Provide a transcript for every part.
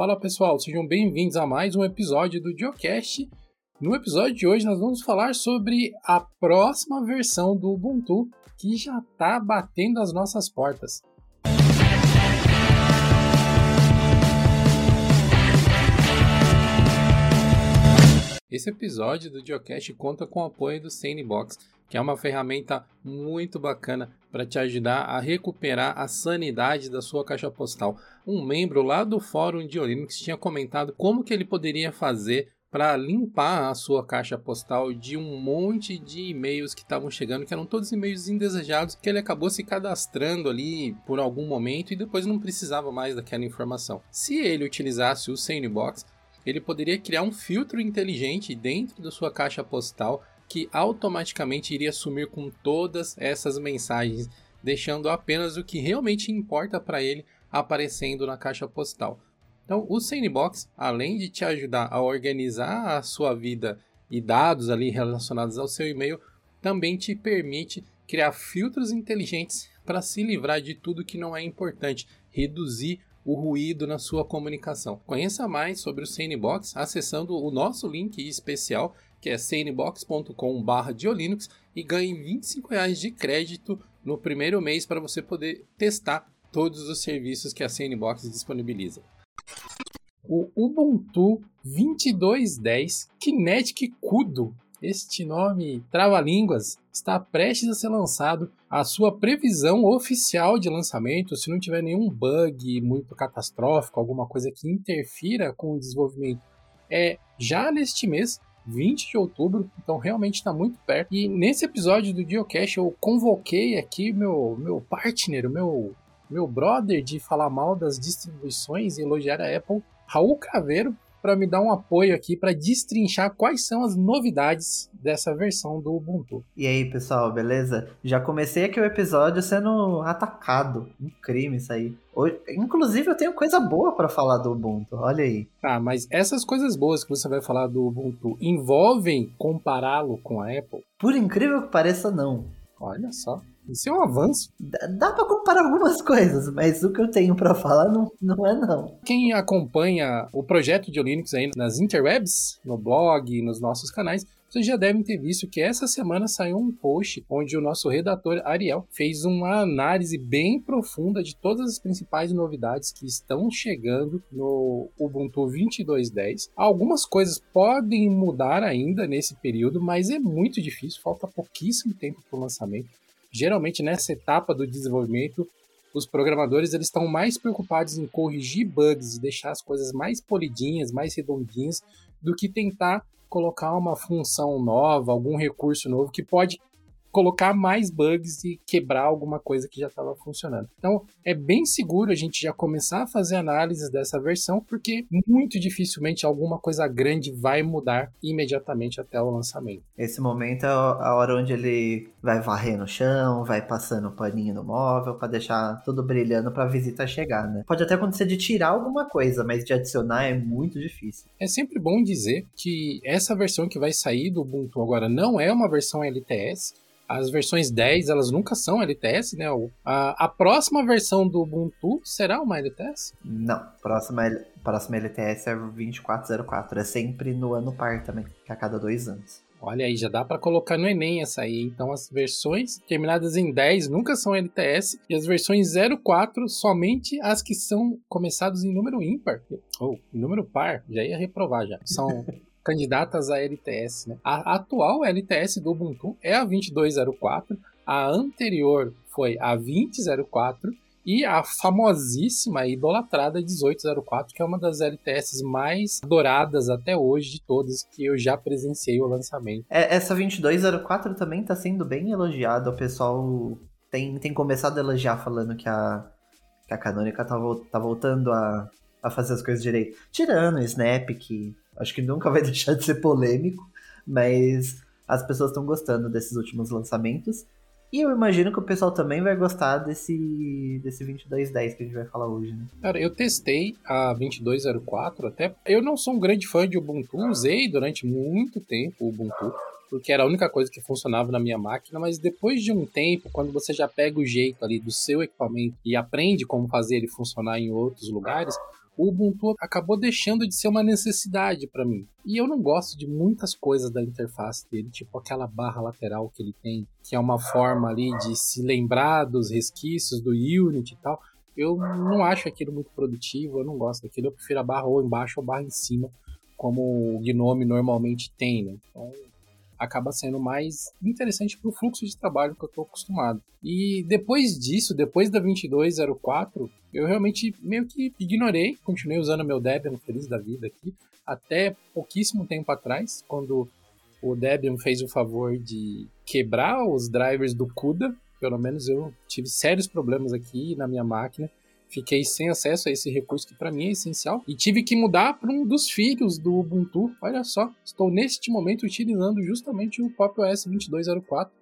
Fala pessoal, sejam bem-vindos a mais um episódio do Geocast. No episódio de hoje nós vamos falar sobre a próxima versão do Ubuntu que já está batendo as nossas portas. Esse episódio do Geocast conta com o apoio do Sanebox, que é uma ferramenta muito bacana para te ajudar a recuperar a sanidade da sua caixa postal. Um membro lá do fórum de Linux tinha comentado como que ele poderia fazer para limpar a sua caixa postal de um monte de e-mails que estavam chegando, que eram todos e-mails indesejados, que ele acabou se cadastrando ali por algum momento e depois não precisava mais daquela informação. Se ele utilizasse o Sanebox, ele poderia criar um filtro inteligente dentro da sua caixa postal que automaticamente iria sumir com todas essas mensagens, deixando apenas o que realmente importa para ele aparecendo na caixa postal. Então, o Sanebox, além de te ajudar a organizar a sua vida e dados ali relacionados ao seu e-mail, também te permite criar filtros inteligentes para se livrar de tudo que não é importante, reduzir o ruído na sua comunicação. Conheça mais sobre o Sanebox acessando o nosso link especial que é sanebox.com/diolinux e ganhe 25 reais de crédito no primeiro mês para você poder testar todos os serviços que a Sanebox disponibiliza. O Ubuntu 2210 Kinetic Kudo este nome trava-línguas está prestes a ser lançado. A sua previsão oficial de lançamento, se não tiver nenhum bug muito catastrófico, alguma coisa que interfira com o desenvolvimento, é já neste mês, 20 de outubro, então realmente está muito perto. E nesse episódio do Geocache eu convoquei aqui meu, meu partner, meu, meu brother de falar mal das distribuições e elogiar a Apple, Raul Craveiro, para me dar um apoio aqui para destrinchar quais são as novidades dessa versão do Ubuntu. E aí, pessoal, beleza? Já comecei aqui o episódio sendo atacado. Um crime isso aí. Inclusive, eu tenho coisa boa para falar do Ubuntu, olha aí. Ah, mas essas coisas boas que você vai falar do Ubuntu envolvem compará-lo com a Apple? Por incrível que pareça, não. Olha só. Isso é um avanço. Dá, dá para comparar algumas coisas, mas o que eu tenho para falar não, não é não. Quem acompanha o projeto de Linux aí nas interwebs, no blog, nos nossos canais, vocês já devem ter visto que essa semana saiu um post onde o nosso redator Ariel fez uma análise bem profunda de todas as principais novidades que estão chegando no Ubuntu 22.10. Algumas coisas podem mudar ainda nesse período, mas é muito difícil, falta pouquíssimo tempo para o lançamento geralmente nessa etapa do desenvolvimento, os programadores eles estão mais preocupados em corrigir bugs e deixar as coisas mais polidinhas, mais redondinhas, do que tentar colocar uma função nova, algum recurso novo que pode colocar mais bugs e quebrar alguma coisa que já estava funcionando. Então, é bem seguro a gente já começar a fazer análises dessa versão, porque muito dificilmente alguma coisa grande vai mudar imediatamente até o lançamento. Esse momento é a hora onde ele vai varrer no chão, vai passando paninho no móvel para deixar tudo brilhando para a visita chegar, né? Pode até acontecer de tirar alguma coisa, mas de adicionar é muito difícil. É sempre bom dizer que essa versão que vai sair do Ubuntu agora não é uma versão LTS, as versões 10, elas nunca são LTS, né? A, a próxima versão do Ubuntu será uma LTS? Não, próxima, próxima LTS é 2404. É sempre no ano par também, que é a cada dois anos. Olha aí, já dá para colocar no Enem essa aí. Então as versões terminadas em 10 nunca são LTS e as versões 04 somente as que são começadas em número ímpar. Ou oh, número par, já ia reprovar já. São candidatas à LTS. Né? A atual LTS do Ubuntu é a 2204, a anterior foi a 2004 e a famosíssima e idolatrada 1804, que é uma das LTS mais adoradas até hoje de todas que eu já presenciei o lançamento. É, essa 2204 também está sendo bem elogiada, o pessoal tem, tem começado a elogiar falando que a, que a Canônica tá, tá voltando a, a fazer as coisas direito. Tirando o Snap, que Acho que nunca vai deixar de ser polêmico, mas as pessoas estão gostando desses últimos lançamentos. E eu imagino que o pessoal também vai gostar desse, desse 2210 que a gente vai falar hoje, né? Cara, eu testei a 2204 até. Eu não sou um grande fã de Ubuntu, usei durante muito tempo o Ubuntu, porque era a única coisa que funcionava na minha máquina, mas depois de um tempo, quando você já pega o jeito ali do seu equipamento e aprende como fazer ele funcionar em outros lugares, o Ubuntu acabou deixando de ser uma necessidade para mim. E eu não gosto de muitas coisas da interface dele, tipo aquela barra lateral que ele tem, que é uma forma ali de se lembrar dos resquícios do Unity e tal. Eu não acho aquilo muito produtivo, eu não gosto daquilo. Eu prefiro a barra ou embaixo ou barra em cima, como o Gnome normalmente tem, né? Então, acaba sendo mais interessante para o fluxo de trabalho que eu estou acostumado. E depois disso, depois da 2204, eu realmente meio que ignorei, continuei usando meu Debian feliz da vida aqui, até pouquíssimo tempo atrás, quando o Debian fez o favor de quebrar os drivers do CUDA, pelo menos eu tive sérios problemas aqui na minha máquina, fiquei sem acesso a esse recurso que para mim é essencial e tive que mudar para um dos filhos do Ubuntu. Olha só, estou neste momento utilizando justamente o Pop OS 2204,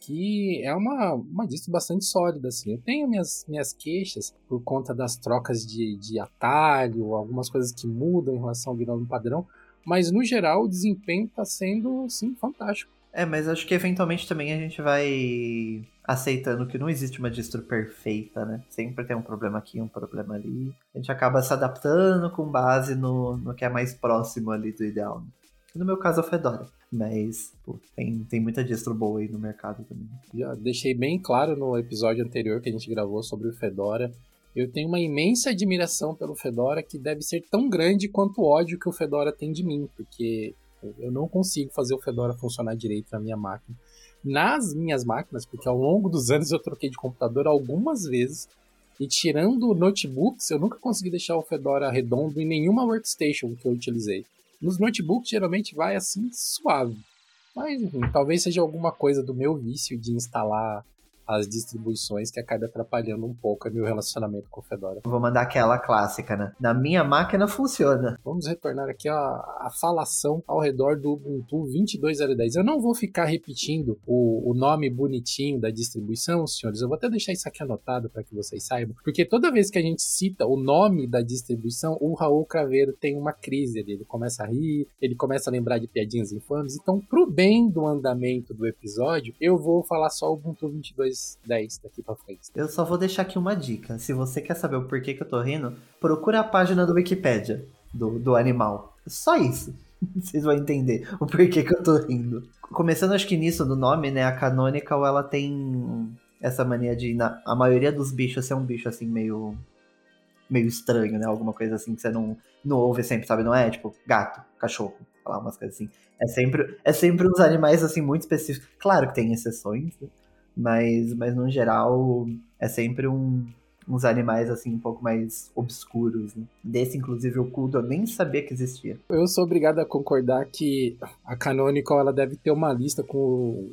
que é uma, uma distro bastante sólida assim. Eu tenho minhas, minhas queixas por conta das trocas de, de atalho, algumas coisas que mudam em relação ao gnome padrão, mas no geral o desempenho está sendo sim fantástico. É, mas acho que eventualmente também a gente vai aceitando que não existe uma distro perfeita, né? Sempre tem um problema aqui, um problema ali. A gente acaba se adaptando com base no, no que é mais próximo ali do ideal. Né? No meu caso, é o Fedora. Mas pô, tem, tem muita distro boa aí no mercado também. Já deixei bem claro no episódio anterior que a gente gravou sobre o Fedora. Eu tenho uma imensa admiração pelo Fedora que deve ser tão grande quanto o ódio que o Fedora tem de mim, porque eu não consigo fazer o Fedora funcionar direito na minha máquina nas minhas máquinas, porque ao longo dos anos eu troquei de computador algumas vezes. E tirando notebooks, eu nunca consegui deixar o Fedora redondo em nenhuma workstation que eu utilizei. Nos notebooks geralmente vai assim suave. Mas enfim, talvez seja alguma coisa do meu vício de instalar as distribuições que acaba atrapalhando um pouco meu relacionamento com o Fedora. Vou mandar aquela clássica, né? Na minha máquina funciona. Vamos retornar aqui a, a falação ao redor do Ubuntu 22.010. Eu não vou ficar repetindo o, o nome bonitinho da distribuição, senhores. Eu vou até deixar isso aqui anotado para que vocês saibam, porque toda vez que a gente cita o nome da distribuição, o Raul Craveiro tem uma crise ali. Ele começa a rir, ele começa a lembrar de piadinhas infames. Então, pro bem do andamento do episódio, eu vou falar só o Ubuntu 22 10 daqui pra frente. Eu só vou deixar aqui uma dica. Se você quer saber o porquê que eu tô rindo, procura a página do Wikipedia do, do animal. Só isso. Vocês vão entender o porquê que eu tô rindo. Começando, acho que nisso do nome, né? A Canonical, ela tem essa mania de, na, a maioria dos bichos ser um bicho assim, meio. meio estranho, né? Alguma coisa assim que você não, não ouve sempre, sabe? Não é tipo gato, cachorro, falar umas coisas assim. É sempre, é sempre uns animais assim muito específicos. Claro que tem exceções, né? Mas, mas no geral, é sempre um, uns animais assim um pouco mais obscuros. Né? Desse, inclusive, o culto eu nem sabia que existia. Eu sou obrigado a concordar que a Canonical ela deve ter uma lista com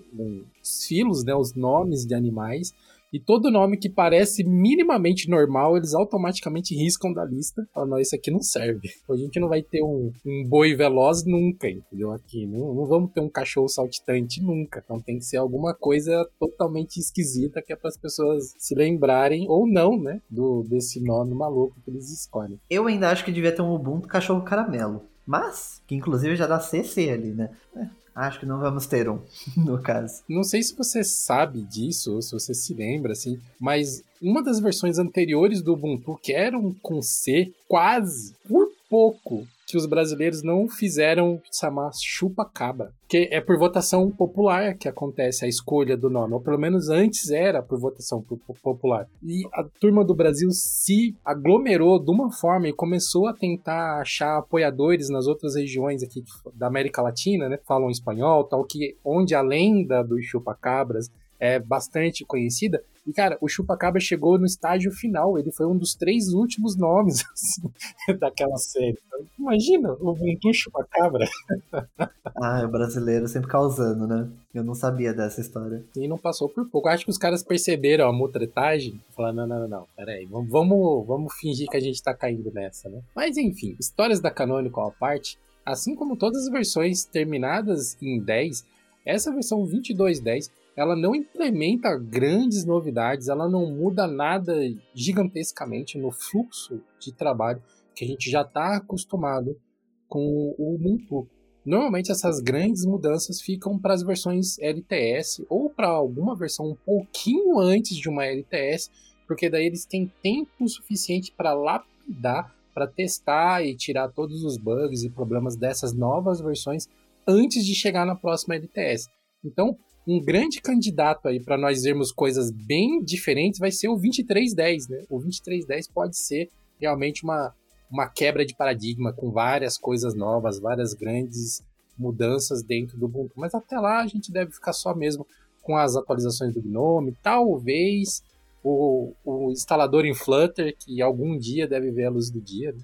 os filos, né, os nomes de animais e todo nome que parece minimamente normal, eles automaticamente riscam da lista. Falam, não, isso aqui não serve. A gente não vai ter um, um boi veloz nunca, entendeu? Aqui. Não, não vamos ter um cachorro saltitante nunca. Então tem que ser alguma coisa totalmente esquisita que é para as pessoas se lembrarem, ou não, né? Do, desse nome maluco que eles escolhem. Eu ainda acho que devia ter um Ubuntu cachorro caramelo. Mas, que inclusive já dá CC ali, né? É, Acho que não vamos ter um, no caso. Não sei se você sabe disso, ou se você se lembra, assim, mas uma das versões anteriores do Ubuntu, que eram com C, quase, por pouco, que os brasileiros não fizeram chamar chupa-cabra. Que é por votação popular que acontece a escolha do nome, ou pelo menos antes era por votação popular. E a turma do Brasil se aglomerou de uma forma e começou a tentar achar apoiadores nas outras regiões aqui da América Latina, né? Falam espanhol, tal, que onde a lenda dos chupa-cabras é bastante conhecida. E, cara, o Chupacabra chegou no estágio final. Ele foi um dos três últimos nomes assim, daquela série. Imagina, o Ubuntu Chupacabra. ah, o brasileiro sempre causando, né? Eu não sabia dessa história. E não passou por pouco. Acho que os caras perceberam a mutretagem e falaram: não, não, não, não, peraí, vamos, vamos, vamos fingir que a gente tá caindo nessa, né? Mas enfim, histórias da Canonical à parte, assim como todas as versões terminadas em 10, essa versão 2210 ela não implementa grandes novidades, ela não muda nada gigantescamente no fluxo de trabalho que a gente já está acostumado com o Ubuntu. Normalmente essas grandes mudanças ficam para as versões LTS ou para alguma versão um pouquinho antes de uma LTS, porque daí eles têm tempo suficiente para lapidar para testar e tirar todos os bugs e problemas dessas novas versões antes de chegar na próxima LTS. Então, um grande candidato aí para nós vermos coisas bem diferentes vai ser o 2310, né? O 2310 pode ser realmente uma, uma quebra de paradigma com várias coisas novas, várias grandes mudanças dentro do Ubuntu. Mas até lá a gente deve ficar só mesmo com as atualizações do GNOME, talvez o, o instalador em Flutter, que algum dia deve ver a luz do dia. Né?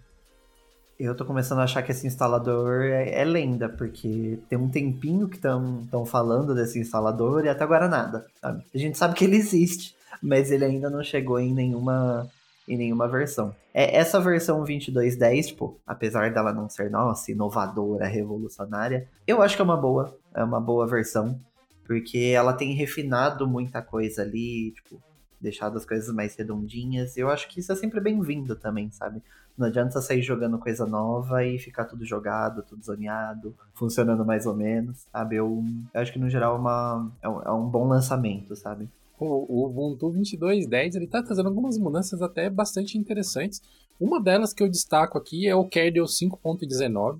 Eu tô começando a achar que esse instalador é, é lenda, porque tem um tempinho que estão falando desse instalador e até agora nada. Sabe? A gente sabe que ele existe, mas ele ainda não chegou em nenhuma em nenhuma versão. É essa versão 2210, tipo, apesar dela não ser nossa, inovadora, revolucionária, eu acho que é uma boa, é uma boa versão, porque ela tem refinado muita coisa ali, tipo, deixado as coisas mais redondinhas. Eu acho que isso é sempre bem-vindo também, sabe? Não adianta sair jogando coisa nova e ficar tudo jogado, tudo zoneado, funcionando mais ou menos, sabe? Eu, eu acho que no geral é, uma, é, um, é um bom lançamento, sabe? O, o Ubuntu 22.10 ele está trazendo algumas mudanças até bastante interessantes. Uma delas que eu destaco aqui é o kernel 5.19,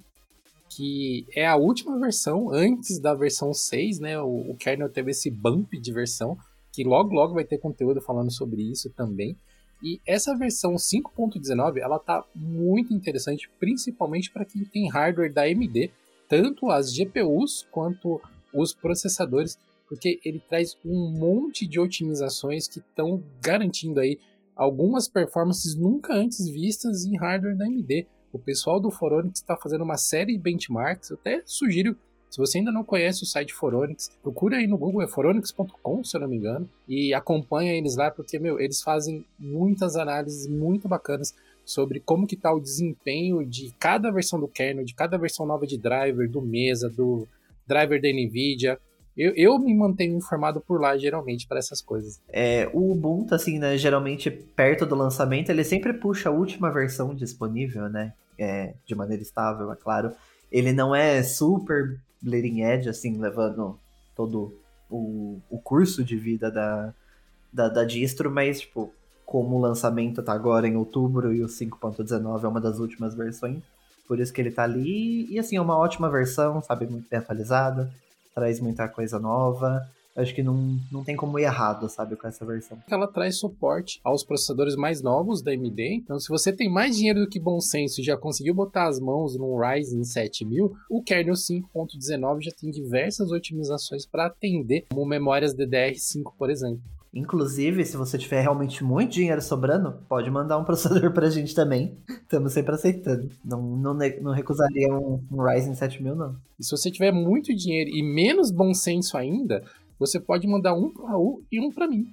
que é a última versão antes da versão 6, né? O, o kernel teve esse bump de versão, que logo logo vai ter conteúdo falando sobre isso também. E essa versão 5.19, ela tá muito interessante, principalmente para quem tem hardware da AMD, tanto as GPUs quanto os processadores, porque ele traz um monte de otimizações que estão garantindo aí algumas performances nunca antes vistas em hardware da AMD. O pessoal do Foronix está fazendo uma série de benchmarks, eu até sugiro se você ainda não conhece o site Foronix, procura aí no Google, é foronix.com, se eu não me engano, e acompanha eles lá, porque, meu, eles fazem muitas análises muito bacanas sobre como que tá o desempenho de cada versão do kernel, de cada versão nova de driver, do Mesa, do driver da NVIDIA, eu, eu me mantenho informado por lá, geralmente, para essas coisas. É, o Ubuntu, assim, né, geralmente perto do lançamento, ele sempre puxa a última versão disponível, né? É, de maneira estável, é claro. Ele não é super bleeding edge, assim, levando todo o, o curso de vida da, da, da distro, mas, tipo, como o lançamento tá agora em outubro e o 5.19 é uma das últimas versões, por isso que ele tá ali, e assim, é uma ótima versão, sabe, muito bem atualizada, traz muita coisa nova, acho que não, não tem como ir errado, sabe, com essa versão. Ela traz suporte aos processadores mais novos da AMD, então se você tem mais dinheiro do que bom senso e já conseguiu botar as mãos no Ryzen 7000, o kernel 5.19 já tem diversas otimizações para atender, como memórias DDR5, por exemplo. Inclusive, se você tiver realmente muito dinheiro sobrando, pode mandar um processador pra gente também. Estamos sempre aceitando. Não, não, não recusaria um, um Ryzen 7000, não. E se você tiver muito dinheiro e menos bom senso ainda, você pode mandar um para Raul e um para mim.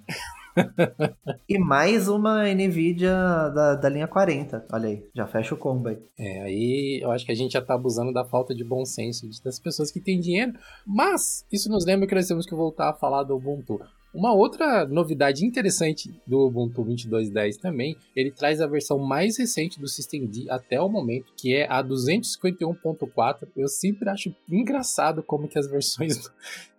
e mais uma NVIDIA da, da linha 40. Olha aí, já fecha o combo aí. É, aí eu acho que a gente já tá abusando da falta de bom senso das pessoas que têm dinheiro. Mas isso nos lembra que nós temos que voltar a falar do Ubuntu. Uma outra novidade interessante do Ubuntu 22.10 também, ele traz a versão mais recente do Systemd até o momento, que é a 251.4. Eu sempre acho engraçado como que as versões do,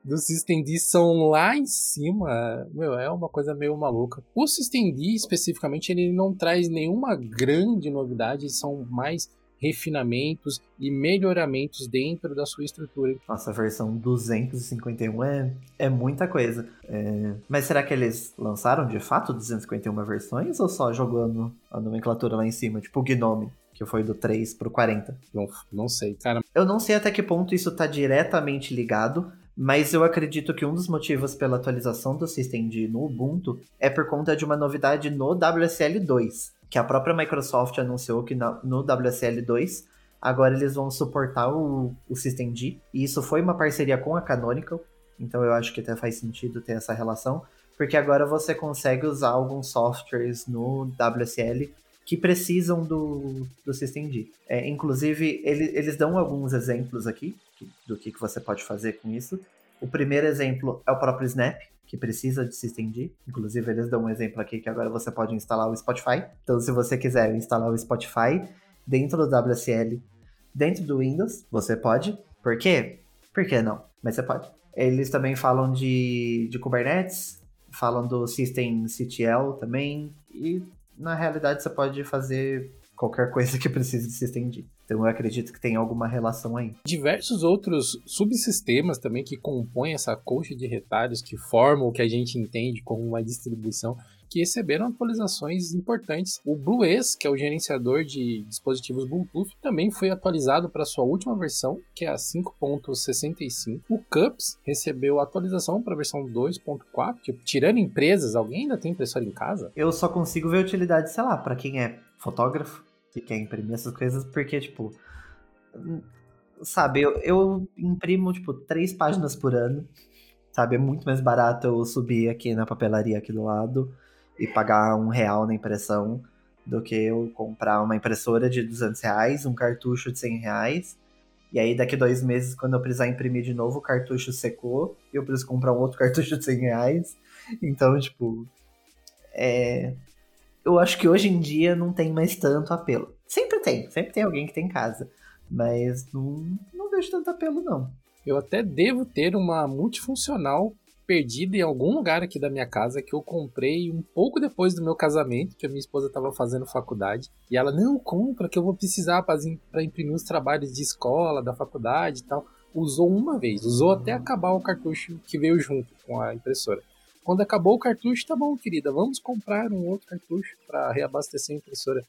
do Systemd são lá em cima. Meu, é uma coisa meio maluca. O Systemd especificamente ele não traz nenhuma grande novidade, são mais refinamentos e melhoramentos dentro da sua estrutura. Nossa, a versão 251 é, é muita coisa. É... Mas será que eles lançaram de fato 251 versões ou só jogando a nomenclatura lá em cima, tipo o Gnome? que foi do 3 pro 40. Não, não sei, cara. Eu não sei até que ponto isso tá diretamente ligado, mas eu acredito que um dos motivos pela atualização do Systemd no Ubuntu é por conta de uma novidade no WSL 2 que a própria Microsoft anunciou que no WSL2 agora eles vão suportar o, o Systemd, e isso foi uma parceria com a Canonical, então eu acho que até faz sentido ter essa relação, porque agora você consegue usar alguns softwares no WSL que precisam do, do Systemd. É, inclusive, ele, eles dão alguns exemplos aqui do que, que você pode fazer com isso. O primeiro exemplo é o próprio Snap, que precisa de systemd. Inclusive, eles dão um exemplo aqui que agora você pode instalar o Spotify. Então, se você quiser instalar o Spotify dentro do WSL, dentro do Windows, você pode. Por quê? Por que não? Mas você pode. Eles também falam de, de Kubernetes, falam do System CTL também, e na realidade você pode fazer qualquer coisa que precise de systemd. Então eu acredito que tem alguma relação aí. Diversos outros subsistemas também que compõem essa coxa de retalhos que formam o que a gente entende como uma distribuição que receberam atualizações importantes. O BlueS, que é o gerenciador de dispositivos Bluetooth, também foi atualizado para sua última versão, que é a 5.65. O Cups recebeu atualização para a versão 2.4. Tipo, tirando empresas, alguém ainda tem impressora em casa? Eu só consigo ver utilidade, sei lá, para quem é fotógrafo e quer imprimir essas coisas, porque, tipo, sabe, eu, eu imprimo, tipo, três páginas por ano, sabe? É muito mais barato eu subir aqui na papelaria aqui do lado e pagar um real na impressão do que eu comprar uma impressora de 200 reais, um cartucho de 100 reais, e aí daqui dois meses, quando eu precisar imprimir de novo, o cartucho secou, e eu preciso comprar um outro cartucho de 100 reais. Então, tipo, é... eu acho que hoje em dia não tem mais tanto apelo. Sempre tem, sempre tem alguém que tem em casa, mas não, não vejo tanto apelo, não. Eu até devo ter uma multifuncional perdida em algum lugar aqui da minha casa que eu comprei um pouco depois do meu casamento, que a minha esposa estava fazendo faculdade. E ela, não, compra, que eu vou precisar para imprimir os trabalhos de escola, da faculdade e tal. Usou uma vez, usou até acabar o cartucho que veio junto com a impressora. Quando acabou o cartucho, tá bom, querida, vamos comprar um outro cartucho para reabastecer a impressora.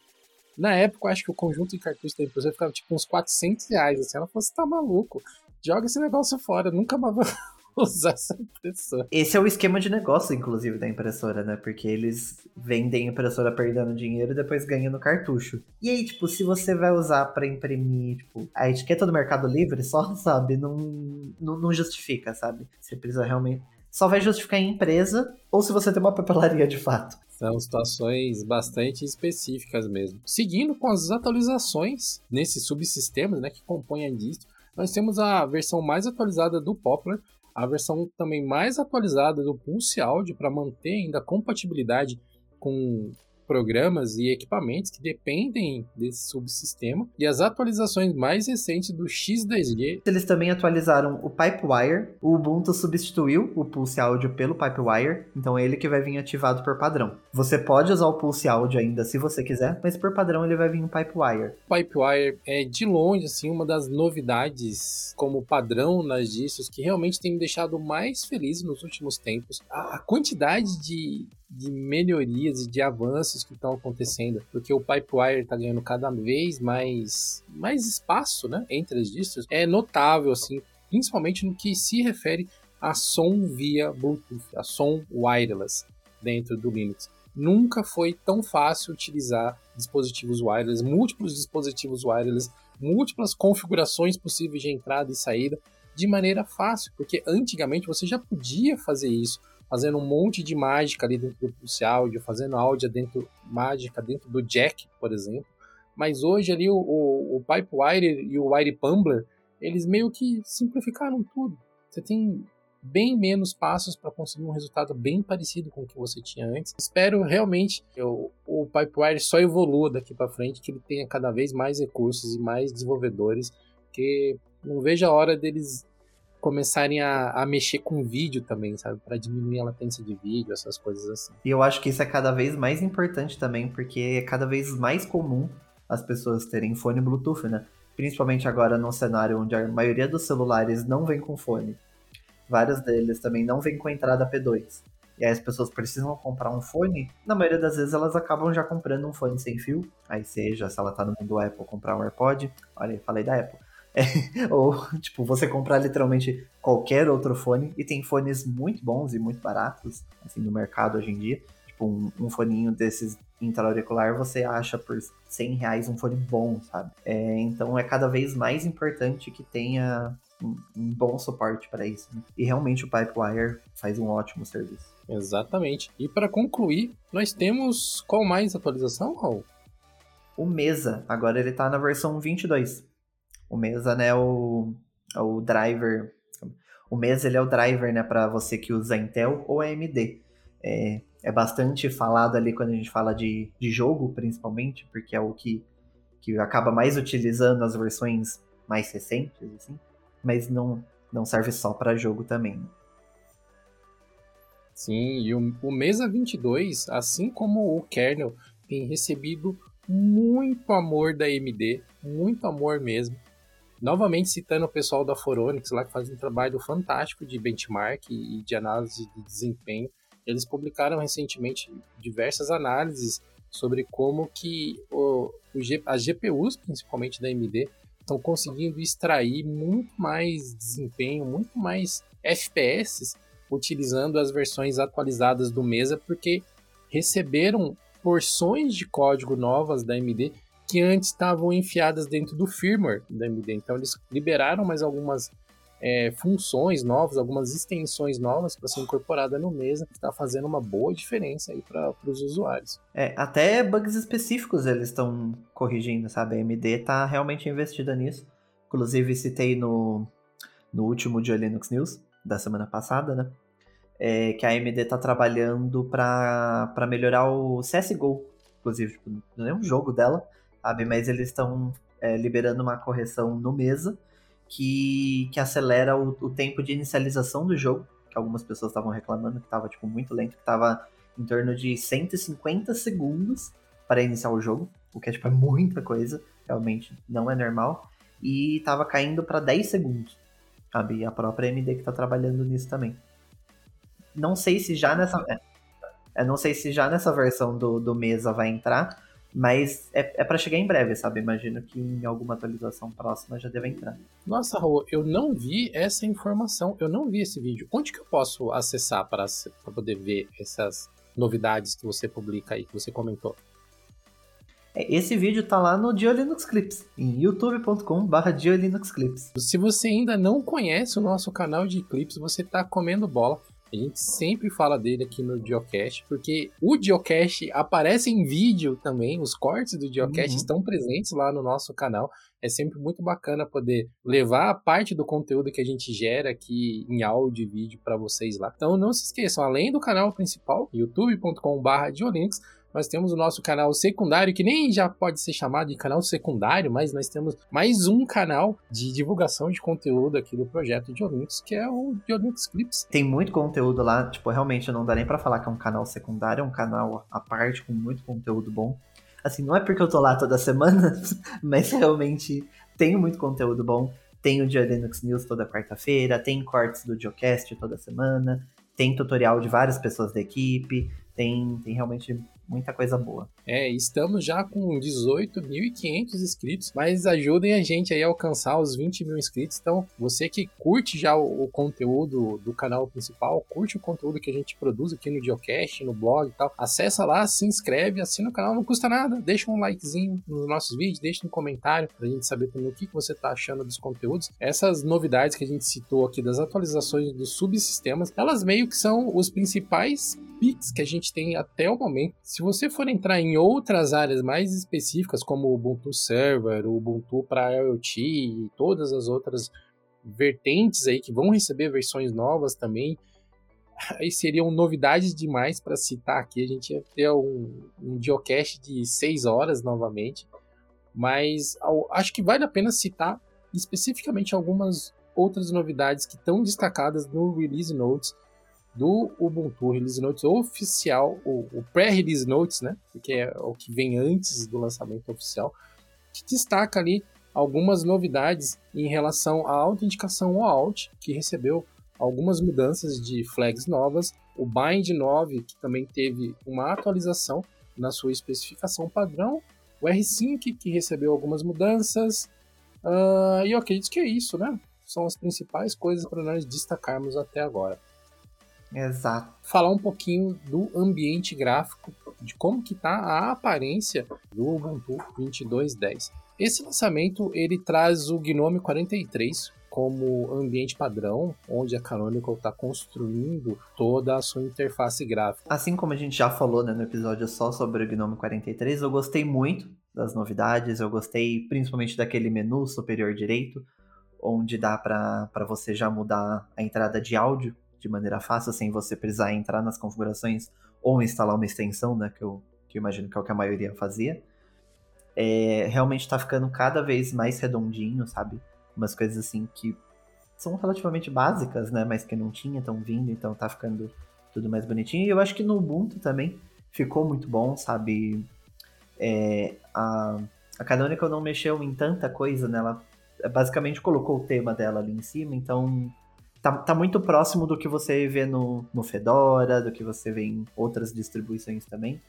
Na época, eu acho que o conjunto de cartuchos da impressora ficava tipo uns 400 reais. Assim, ela falou: você tá maluco? Joga esse negócio fora, nunca mais usar essa impressora. Esse é o esquema de negócio, inclusive, da impressora, né? Porque eles vendem a impressora perdendo dinheiro e depois ganham no cartucho. E aí, tipo, se você vai usar para imprimir, tipo, a etiqueta do Mercado Livre, só, sabe, não, não, não justifica, sabe? Você precisa realmente. Só vai justificar em empresa ou se você tem uma papelaria de fato. São situações bastante específicas mesmo. Seguindo com as atualizações nesses subsistemas né, que compõem a distro, nós temos a versão mais atualizada do Poplar, a versão também mais atualizada do Pulse Audio para manter ainda a compatibilidade com programas e equipamentos que dependem desse subsistema e as atualizações mais recentes do X10G. Eles também atualizaram o Pipewire. O Ubuntu substituiu o Pulse Audio pelo Pipewire, então é ele que vai vir ativado por padrão. Você pode usar o Pulse Audio ainda se você quiser, mas por padrão ele vai vir o Pipewire. Pipewire é de longe assim uma das novidades como padrão nas distros que realmente tem me deixado mais feliz nos últimos tempos. A quantidade de de melhorias e de avanços que estão acontecendo, porque o Pipewire está ganhando cada vez mais, mais espaço né, entre as distros, é notável, assim, principalmente no que se refere a som via Bluetooth, a som wireless dentro do Linux. Nunca foi tão fácil utilizar dispositivos wireless, múltiplos dispositivos wireless, múltiplas configurações possíveis de entrada e saída de maneira fácil, porque antigamente você já podia fazer isso fazendo um monte de mágica ali dentro do Pulse Audio, fazendo áudio dentro, mágica dentro do Jack, por exemplo. Mas hoje ali o, o, o Pipewire e o Wire Pumbler, eles meio que simplificaram tudo. Você tem bem menos passos para conseguir um resultado bem parecido com o que você tinha antes. Espero realmente que o, o Pipewire só evolua daqui para frente, que ele tenha cada vez mais recursos e mais desenvolvedores, que não vejo a hora deles começarem a, a mexer com vídeo também, sabe? Para diminuir a latência de vídeo, essas coisas assim. E eu acho que isso é cada vez mais importante também, porque é cada vez mais comum as pessoas terem fone Bluetooth, né? Principalmente agora num cenário onde a maioria dos celulares não vem com fone. Vários deles também não vem com entrada P2. E aí as pessoas precisam comprar um fone, na maioria das vezes elas acabam já comprando um fone sem fio. Aí seja, se ela tá no mundo Apple, comprar um AirPod. Olha, falei da Apple. É, ou, tipo, você comprar literalmente qualquer outro fone, e tem fones muito bons e muito baratos, assim, no mercado hoje em dia. Tipo, um, um foninho desses intra-auricular você acha por 100 reais um fone bom, sabe? É, então é cada vez mais importante que tenha um, um bom suporte para isso. Né? E realmente o Pipewire faz um ótimo serviço. Exatamente. E para concluir, nós temos qual mais atualização, Raul? O Mesa, agora ele tá na versão 22. O Mesa, né, é o, é o driver. O Mesa ele é o driver, né, para você que usa Intel ou AMD. É, é bastante falado ali quando a gente fala de, de jogo, principalmente, porque é o que, que acaba mais utilizando as versões mais recentes, assim, mas não, não serve só para jogo também. Sim, e o, o Mesa 22, assim como o kernel, tem recebido muito amor da AMD, muito amor mesmo. Novamente citando o pessoal da Foronix lá que faz um trabalho fantástico de benchmark e de análise de desempenho. Eles publicaram recentemente diversas análises sobre como que o, o as GPUs, principalmente da AMD, estão conseguindo extrair muito mais desempenho, muito mais FPS utilizando as versões atualizadas do Mesa, porque receberam porções de código novas da AMD que antes estavam enfiadas dentro do firmware da AMD. Então eles liberaram mais algumas é, funções novas, algumas extensões novas para ser incorporada no Mesa, que está fazendo uma boa diferença aí para os usuários. É, até bugs específicos eles estão corrigindo, sabe? A AMD está realmente investida nisso. Inclusive citei no, no último dia Linux News da semana passada, né? É, que a AMD está trabalhando para melhorar o CSGO. Inclusive, tipo, não é um jogo dela, sabe? Mas eles estão é, liberando uma correção no Mesa que, que acelera o, o, tempo de inicialização do jogo, que algumas pessoas estavam reclamando que estava tipo, muito lento, que estava em torno de 150 segundos para iniciar o jogo, o que é, tipo, é muita coisa, realmente não é normal, e estava caindo para 10 segundos, sabe? E a própria AMD que está trabalhando nisso também. Não sei se já nessa... É, não sei se já nessa versão do, do Mesa vai entrar, mas é, é para chegar em breve, sabe? Imagino que em alguma atualização próxima já deva entrar. Nossa, Raul, eu não vi essa informação, eu não vi esse vídeo. Onde que eu posso acessar para, poder ver essas novidades que você publica aí, que você comentou? É, esse vídeo tá lá no Linux Clips, em youtube.com.br Clips. Se você ainda não conhece o nosso canal de clips, você tá comendo bola. A gente sempre fala dele aqui no Geocache, porque o Geocache aparece em vídeo também, os cortes do Geocache uhum. estão presentes lá no nosso canal. É sempre muito bacana poder levar a parte do conteúdo que a gente gera aqui em áudio e vídeo para vocês lá. Então não se esqueçam, além do canal principal, youtube.com/diolinux, nós temos o nosso canal secundário, que nem já pode ser chamado de canal secundário, mas nós temos mais um canal de divulgação de conteúdo aqui do projeto de Olympus, que é o de Olympus Clips. Tem muito conteúdo lá, tipo, realmente não dá nem para falar que é um canal secundário, é um canal à parte com muito conteúdo bom. Assim, não é porque eu tô lá toda semana, mas realmente tenho muito conteúdo bom. Tem o Dia Linux News toda quarta-feira, tem cortes do Geocast toda semana, tem tutorial de várias pessoas da equipe, tem, tem realmente muita coisa boa. É, estamos já com 18.500 inscritos, mas ajudem a gente aí a alcançar os 20 mil inscritos. Então, você que curte já o, o, conteúdo do canal principal, curte o conteúdo que a gente produz aqui no Geocast, no blog e tal, acessa lá, se inscreve, assina o canal, não custa nada. Deixa um likezinho nos nossos vídeos, deixa um comentário pra gente saber também o que, que você tá achando dos conteúdos. Essas novidades que a gente citou aqui das atualizações dos subsistemas, elas meio que são os principais Pix que a gente tem até o momento. Se você for entrar em outras áreas mais específicas, como o Ubuntu Server, o Ubuntu para IoT e todas as outras vertentes aí que vão receber versões novas também, aí seriam novidades demais para citar aqui. A gente ia ter um, um geocache de 6 horas novamente, mas acho que vale a pena citar especificamente algumas outras novidades que estão destacadas no Release Notes do Ubuntu Release Notes oficial, o, o pré-release notes, né? Que é o que vem antes do lançamento oficial, que destaca ali algumas novidades em relação à autenticação OAuth, que recebeu algumas mudanças de flags novas, o Bind 9, que também teve uma atualização na sua especificação padrão, o R5, que recebeu algumas mudanças, uh, e eu acredito que é isso, né? São as principais coisas para nós destacarmos até agora. Exato. Falar um pouquinho do ambiente gráfico, de como que tá a aparência do Ubuntu 22.10. Esse lançamento ele traz o Gnome 43 como ambiente padrão, onde a Canonical está construindo toda a sua interface gráfica. Assim como a gente já falou né, no episódio só sobre o Gnome 43, eu gostei muito das novidades, eu gostei principalmente daquele menu superior direito, onde dá para você já mudar a entrada de áudio de maneira fácil, sem você precisar entrar nas configurações ou instalar uma extensão, né? Que eu, que eu imagino que é o que a maioria fazia. É, realmente está ficando cada vez mais redondinho, sabe? Umas coisas assim que são relativamente básicas, né? Mas que não tinha, estão vindo, então tá ficando tudo mais bonitinho. E eu acho que no Ubuntu também ficou muito bom, sabe? É, a, a Canonical não mexeu em tanta coisa, né? Ela basicamente colocou o tema dela ali em cima, então tá, tá muito próximo do que você vê no, no Fedora, do que você vê em outras distribuições também.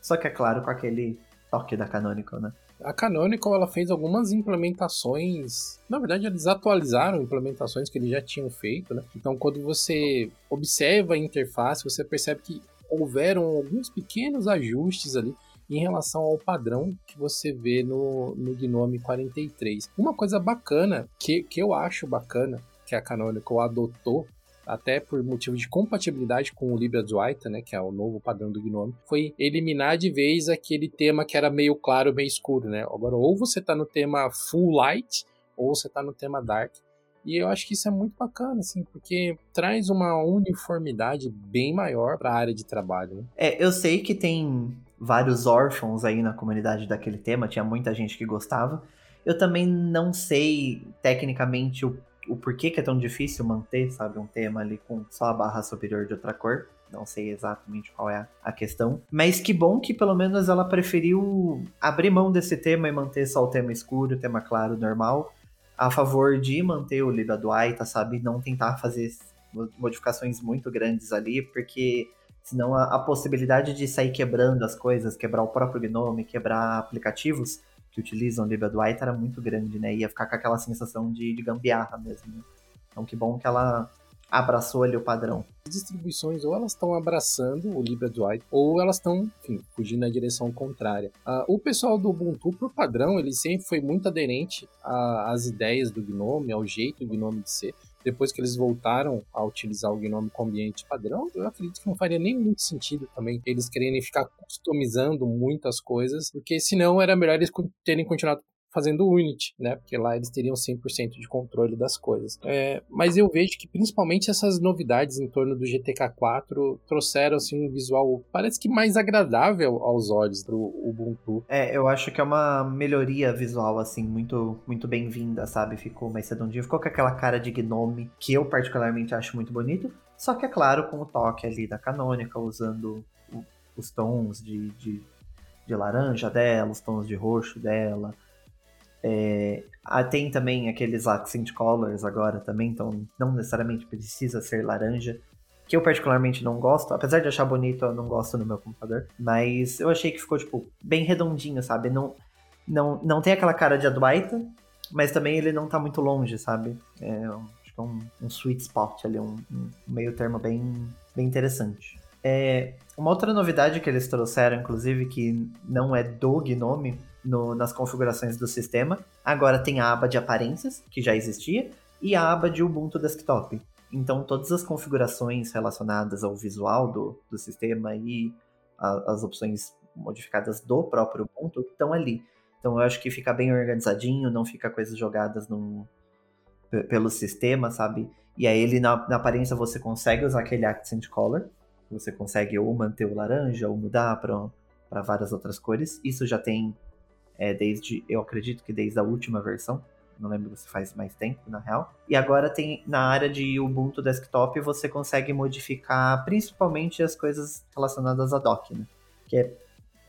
Só que é claro, com aquele toque da Canonical, né? A Canonical ela fez algumas implementações. Na verdade, eles atualizaram implementações que eles já tinham feito, né? Então, quando você observa a interface, você percebe que houveram alguns pequenos ajustes ali em relação ao padrão que você vê no, no Gnome 43. Uma coisa bacana, que, que eu acho bacana, que a Canonical adotou até por motivo de compatibilidade com o LibreOffice, né, que é o novo padrão do GNOME, foi eliminar de vez aquele tema que era meio claro, meio escuro, né? Agora, ou você está no tema full light, ou você está no tema dark. E eu acho que isso é muito bacana, assim, porque traz uma uniformidade bem maior para a área de trabalho. Né? É, eu sei que tem vários órfãos aí na comunidade daquele tema, tinha muita gente que gostava. Eu também não sei tecnicamente o o porquê que é tão difícil manter, sabe, um tema ali com só a barra superior de outra cor. Não sei exatamente qual é a questão. Mas que bom que pelo menos ela preferiu abrir mão desse tema e manter só o tema escuro, o tema claro, normal. A favor de manter o Lida Duaita, sabe? Não tentar fazer modificações muito grandes ali, porque senão a, a possibilidade de sair quebrando as coisas, quebrar o próprio Gnome, quebrar aplicativos, que utilizam Libra Dwight era muito grande, né? Ia ficar com aquela sensação de, de gambiarra mesmo. Né? Então que bom que ela abraçou ali o padrão. As distribuições ou elas estão abraçando o Libra Dwight ou elas estão, enfim, fugindo na direção contrária. Uh, o pessoal do Ubuntu, por padrão, ele sempre foi muito aderente às ideias do Gnome, ao jeito do Gnome de ser depois que eles voltaram a utilizar o Gnome com ambiente padrão, eu acredito que não faria nem muito sentido também eles quererem ficar customizando muitas coisas, porque senão era melhor eles terem continuado fazendo Unity, né? Porque lá eles teriam 100% de controle das coisas. É, mas eu vejo que principalmente essas novidades em torno do GTK4 trouxeram assim um visual parece que mais agradável aos olhos do Ubuntu. É, eu acho que é uma melhoria visual assim muito muito bem-vinda, sabe? Ficou mais redondinho, ficou com aquela cara de gnome que eu particularmente acho muito bonito. Só que é claro com o toque ali da canônica usando os tons de, de, de laranja dela, os tons de roxo dela, é, ah, tem também aqueles accent colors agora também, então não necessariamente precisa ser laranja. Que eu particularmente não gosto, apesar de achar bonito, eu não gosto no meu computador. Mas eu achei que ficou, tipo, bem redondinho, sabe? Não, não, não tem aquela cara de Adwaita, mas também ele não tá muito longe, sabe? É, que é um, um sweet spot ali, um, um meio termo bem, bem interessante. É, uma outra novidade que eles trouxeram, inclusive, que não é do Gnome, no, nas configurações do sistema. Agora tem a aba de aparências, que já existia, e a aba de Ubuntu Desktop. Então todas as configurações relacionadas ao visual do, do sistema e a, as opções modificadas do próprio Ubuntu estão ali. Então eu acho que fica bem organizadinho, não fica coisas jogadas pelo sistema, sabe? E aí ele na, na aparência você consegue usar aquele accent color, você consegue ou manter o laranja ou mudar para várias outras cores. Isso já tem é, desde, eu acredito que desde a última versão, não lembro se faz mais tempo, na real. E agora tem na área de Ubuntu Desktop você consegue modificar principalmente as coisas relacionadas a dock, né? Que é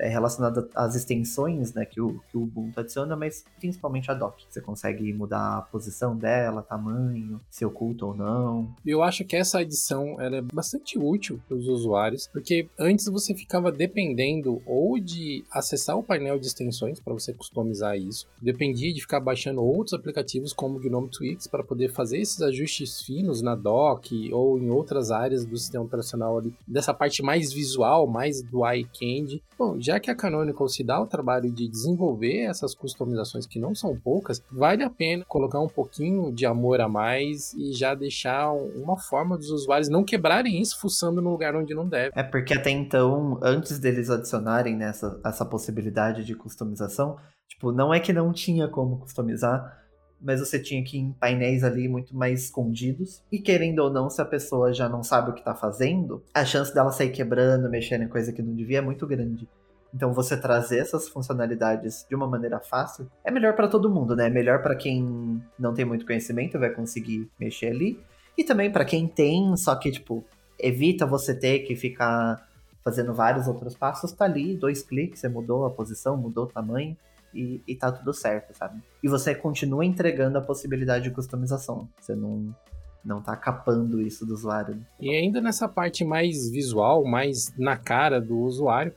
é relacionada às extensões né, que, o, que o Ubuntu adiciona, mas principalmente a dock. Você consegue mudar a posição dela, tamanho, se oculta ou não. Eu acho que essa adição ela é bastante útil para os usuários, porque antes você ficava dependendo ou de acessar o painel de extensões para você customizar isso, dependia de ficar baixando outros aplicativos como o Gnome Tweaks para poder fazer esses ajustes finos na dock ou em outras áreas do sistema operacional ali, dessa parte mais visual, mais do eye candy. Bom, já já que a Canonical se dá o trabalho de desenvolver essas customizações que não são poucas, vale a pena colocar um pouquinho de amor a mais e já deixar uma forma dos usuários não quebrarem isso fuçando no lugar onde não deve. É porque até então, antes deles adicionarem nessa essa possibilidade de customização, tipo, não é que não tinha como customizar, mas você tinha que ir em painéis ali muito mais escondidos. E querendo ou não, se a pessoa já não sabe o que tá fazendo, a chance dela sair quebrando, mexendo em coisa que não devia é muito grande. Então você trazer essas funcionalidades de uma maneira fácil é melhor para todo mundo, né? É melhor para quem não tem muito conhecimento, vai conseguir mexer ali. E também para quem tem, só que tipo, evita você ter que ficar fazendo vários outros passos, tá ali, dois cliques, você mudou a posição, mudou o tamanho e, e tá tudo certo, sabe? E você continua entregando a possibilidade de customização. Você não, não tá capando isso do usuário. E ainda nessa parte mais visual, mais na cara do usuário,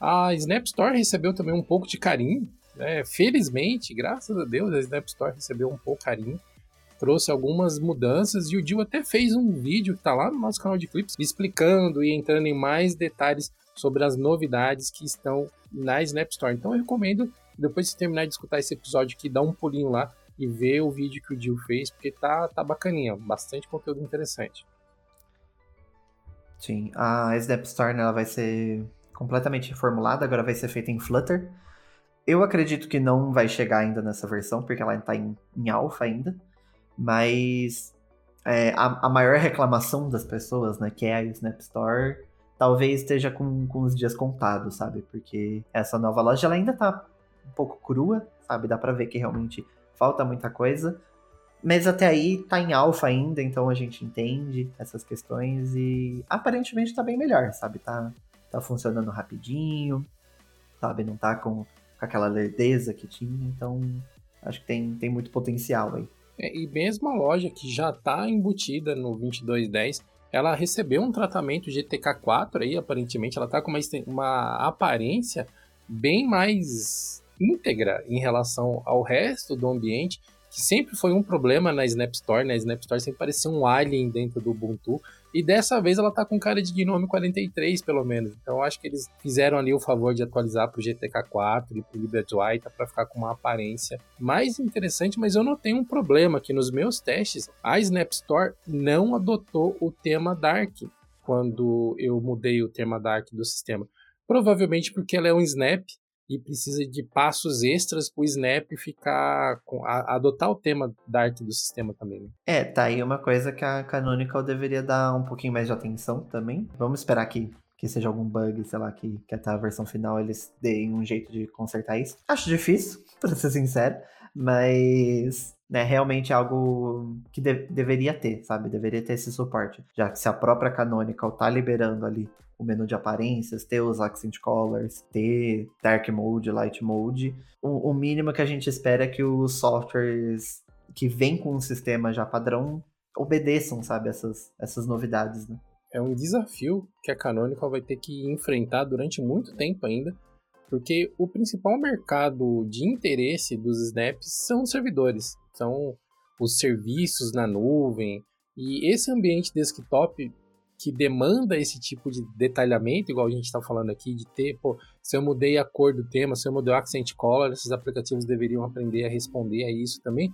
a Snap Store recebeu também um pouco de carinho. Né? Felizmente, graças a Deus, a Snap Store recebeu um pouco de carinho trouxe algumas mudanças e o Dio até fez um vídeo que está lá no nosso canal de clips explicando e entrando em mais detalhes sobre as novidades que estão na Snap Store. Então eu recomendo, depois de terminar de escutar esse episódio aqui, dar um pulinho lá e ver o vídeo que o Dio fez, porque tá, tá bacaninha, bastante conteúdo interessante. Sim, a Snap Store né, ela vai ser completamente reformulada, agora vai ser feita em Flutter. Eu acredito que não vai chegar ainda nessa versão, porque ela está em, em alpha ainda. Mas é, a, a, maior reclamação das pessoas, né, que é a Snap Store, talvez esteja com, com os dias contados, sabe? Porque essa nova loja ela ainda tá um pouco crua, sabe? Dá pra ver que realmente falta muita coisa. Mas até aí tá em alfa ainda, então a gente entende essas questões e aparentemente tá bem melhor, sabe? Tá, tá funcionando rapidinho, sabe? Não tá com, com aquela lerdeza que tinha, então acho que tem, tem muito potencial aí. É, e mesmo a loja que já está embutida no 2210, ela recebeu um tratamento GTK4 aí, aparentemente ela está com uma, uma aparência bem mais íntegra em relação ao resto do ambiente que sempre foi um problema na Snap Store, né? A Snap Store sempre parecia um alien dentro do Ubuntu. E dessa vez ela tá com cara de Gnome 43, pelo menos. Então acho que eles fizeram ali o favor de atualizar pro GTK4 e pro LibreWriter tá para ficar com uma aparência mais interessante, mas eu notei um problema que nos meus testes a Snap Store não adotou o tema Dark quando eu mudei o tema Dark do sistema. Provavelmente porque ela é um Snap e precisa de passos extras para o Snap ficar com, a, adotar o tema Dart do sistema também. Né? É, tá aí uma coisa que a Canonical deveria dar um pouquinho mais de atenção também. Vamos esperar que, que seja algum bug, sei lá, que, que até a versão final eles deem um jeito de consertar isso. Acho difícil, para ser sincero, mas né, realmente é algo que de deveria ter, sabe? Deveria ter esse suporte. Já que se a própria Canonical tá liberando ali o menu de aparências, ter os accent colors, ter dark mode, light mode. O, o mínimo que a gente espera é que os softwares que vêm com o sistema já padrão obedeçam, sabe, essas, essas novidades, né? É um desafio que a Canonical vai ter que enfrentar durante muito tempo ainda, porque o principal mercado de interesse dos snaps são os servidores, são os serviços na nuvem, e esse ambiente desktop que demanda esse tipo de detalhamento, igual a gente está falando aqui, de ter, pô, se eu mudei a cor do tema, se eu mudei o accent color, esses aplicativos deveriam aprender a responder a isso também.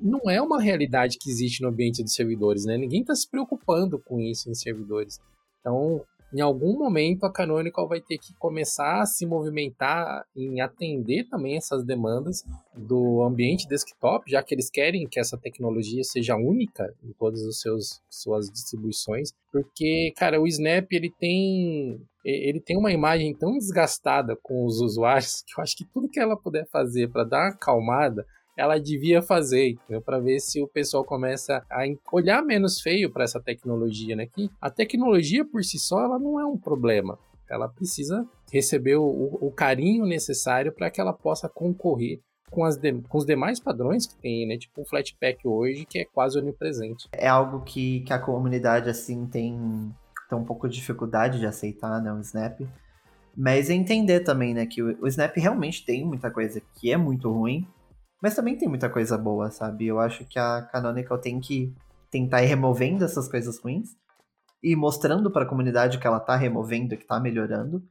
Não é uma realidade que existe no ambiente dos servidores, né? Ninguém está se preocupando com isso em servidores. Então, em algum momento a Canonical vai ter que começar a se movimentar em atender também essas demandas do ambiente desktop, já que eles querem que essa tecnologia seja única em todas as suas distribuições, porque, cara, o Snap ele tem ele tem uma imagem tão desgastada com os usuários que eu acho que tudo que ela puder fazer para dar uma acalmada ela devia fazer, para ver se o pessoal começa a olhar menos feio para essa tecnologia, né? Que a tecnologia por si só ela não é um problema. Ela precisa receber o, o carinho necessário para que ela possa concorrer com, as de, com os demais padrões que tem, né? Tipo o Flatpak hoje, que é quase onipresente. É algo que, que a comunidade, assim, tem, tem um pouco de dificuldade de aceitar, né? O Snap. Mas entender também, né? Que o, o Snap realmente tem muita coisa que é muito ruim, mas também tem muita coisa boa, sabe? Eu acho que a Canonical tem que tentar ir removendo essas coisas ruins e mostrando para a comunidade que ela tá removendo, que tá melhorando.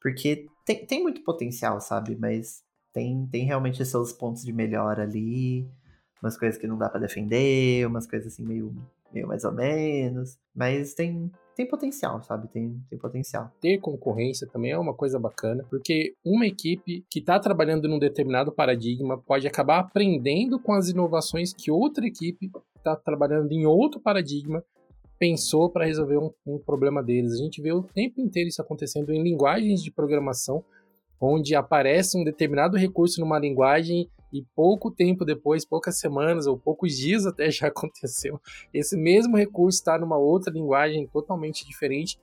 Porque tem, tem muito potencial, sabe? Mas tem, tem realmente seus pontos de melhora ali, umas coisas que não dá para defender, umas coisas assim meio, meio mais ou menos. Mas tem, tem potencial, sabe? Tem, tem potencial. Ter concorrência também é uma coisa bacana, porque uma equipe que está trabalhando num determinado paradigma pode acabar aprendendo com as inovações que outra equipe está trabalhando em outro paradigma pensou para resolver um, um problema deles. A gente vê o tempo inteiro isso acontecendo em linguagens de programação, onde aparece um determinado recurso numa linguagem e pouco tempo depois, poucas semanas ou poucos dias até já aconteceu, esse mesmo recurso está numa outra linguagem totalmente diferente,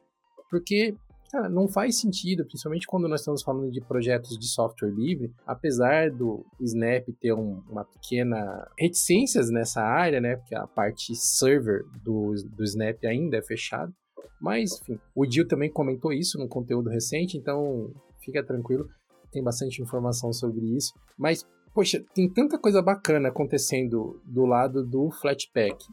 porque Cara, não faz sentido, principalmente quando nós estamos falando de projetos de software livre, apesar do Snap ter um, uma pequena reticências nessa área, né? Porque a parte server do, do Snap ainda é fechada. Mas, enfim, o Dio também comentou isso no conteúdo recente, então fica tranquilo, tem bastante informação sobre isso. Mas, poxa, tem tanta coisa bacana acontecendo do lado do Flatpak,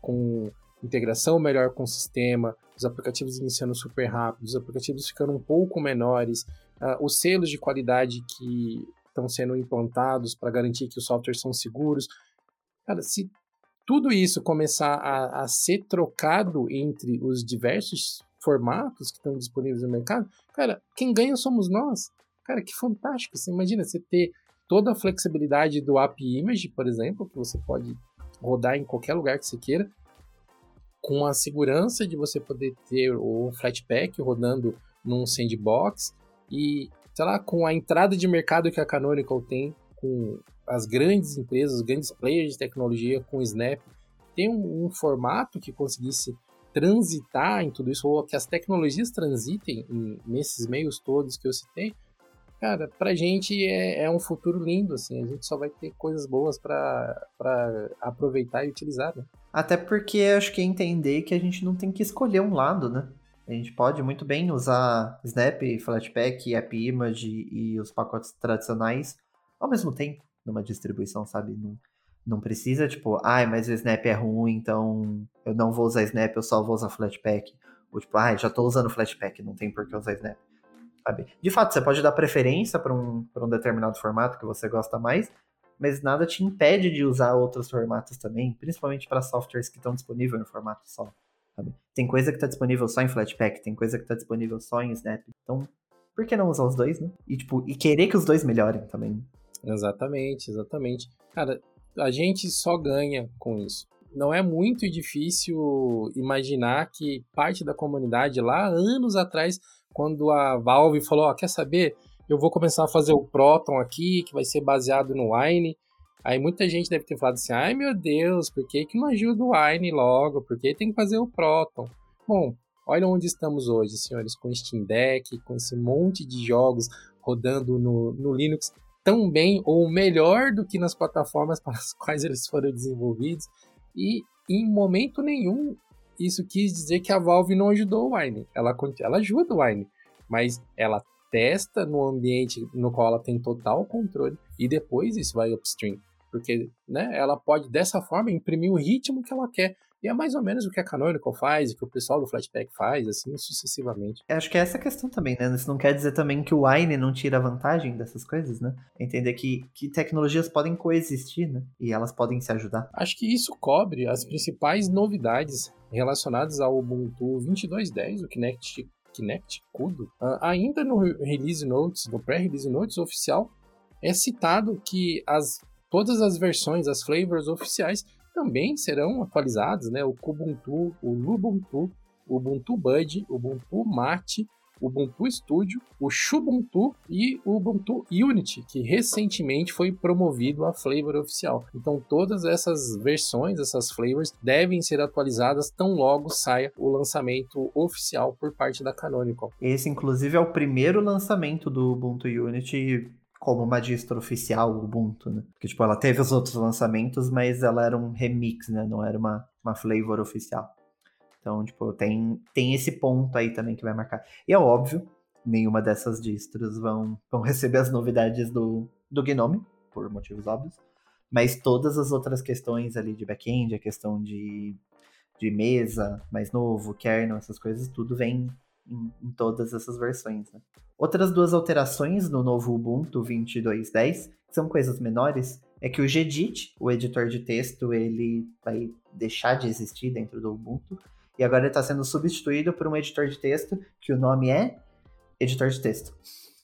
com integração melhor com o sistema, os aplicativos iniciando super rápido, os aplicativos ficando um pouco menores, uh, os selos de qualidade que estão sendo implantados para garantir que os softwares são seguros. Cara, se tudo isso começar a, a ser trocado entre os diversos formatos que estão disponíveis no mercado, cara, quem ganha somos nós. Cara, que fantástico. Você imagina você ter toda a flexibilidade do API Image, por exemplo, que você pode rodar em qualquer lugar que você queira, com a segurança de você poder ter o Flatpak rodando num sandbox e, sei lá, com a entrada de mercado que a Canonical tem com as grandes empresas, os grandes players de tecnologia, com o Snap, tem um, um formato que conseguisse transitar em tudo isso, ou que as tecnologias transitem em, nesses meios todos que eu citei, cara, pra gente é, é, um futuro lindo, assim, a gente só vai ter coisas boas para aproveitar e utilizar, né? Até porque acho que é entender que a gente não tem que escolher um lado, né? A gente pode muito bem usar Snap, Flatpak, AppImage e os pacotes tradicionais ao mesmo tempo numa distribuição, sabe? Não precisa, tipo, ai, mas o Snap é ruim, então eu não vou usar Snap, eu só vou usar Flatpak. Ou tipo, ai, já tô usando Flatpak, não tem por que usar Snap. Sabe? De fato, você pode dar preferência para um, um determinado formato que você gosta mais, mas nada te impede de usar outros formatos também, principalmente para softwares que estão disponíveis no formato só. Sabe? Tem coisa que está disponível só em Flatpak, tem coisa que está disponível só em Snap. Então, por que não usar os dois, né? E, tipo, e querer que os dois melhorem também. Exatamente, exatamente. Cara, a gente só ganha com isso. Não é muito difícil imaginar que parte da comunidade lá anos atrás, quando a Valve falou, oh, quer saber? Eu vou começar a fazer o Proton aqui, que vai ser baseado no Wine. Aí muita gente deve ter falado assim, ai meu Deus, por que, que não ajuda o Wine logo? Por que tem que fazer o Proton? Bom, olha onde estamos hoje, senhores, com Steam Deck, com esse monte de jogos rodando no, no Linux tão bem ou melhor do que nas plataformas para as quais eles foram desenvolvidos. E em momento nenhum isso quis dizer que a Valve não ajudou o Wine. Ela, ela ajuda o Wine, mas ela testa no ambiente no qual ela tem total controle e depois isso vai upstream. Porque né, ela pode dessa forma imprimir o ritmo que ela quer. E é mais ou menos o que a Canonical faz, o que o pessoal do Flatpak faz, assim sucessivamente. Acho que é essa a questão também, né? Isso não quer dizer também que o Wine não tira vantagem dessas coisas, né? Entender que, que tecnologias podem coexistir, né? E elas podem se ajudar. Acho que isso cobre as principais novidades relacionadas ao Ubuntu 22.10, o Kinect Kinect Kudo, uh, ainda no release notes, no pré-release notes oficial, é citado que as, todas as versões, as flavors oficiais também serão atualizados, né? O Kubuntu, o Lubuntu, o Ubuntu Bud, o Ubuntu Mate, o Ubuntu Studio, o Xubuntu e o Ubuntu Unity, que recentemente foi promovido a flavor oficial. Então todas essas versões, essas flavors devem ser atualizadas tão logo saia o lançamento oficial por parte da Canonical. Esse inclusive é o primeiro lançamento do Ubuntu Unity como uma distro oficial Ubuntu, né? Porque, tipo, ela teve os outros lançamentos, mas ela era um remix, né? Não era uma, uma flavor oficial. Então, tipo, tem, tem esse ponto aí também que vai marcar. E é óbvio, nenhuma dessas distros vão, vão receber as novidades do, do Gnome, por motivos óbvios. Mas todas as outras questões ali de back-end, a questão de, de mesa mais novo, kernel, essas coisas, tudo vem em, em todas essas versões. Né? Outras duas alterações no novo Ubuntu 22.10, que são coisas menores, é que o Gedit, o editor de texto, ele vai deixar de existir dentro do Ubuntu, e agora está sendo substituído por um editor de texto, que o nome é editor de texto.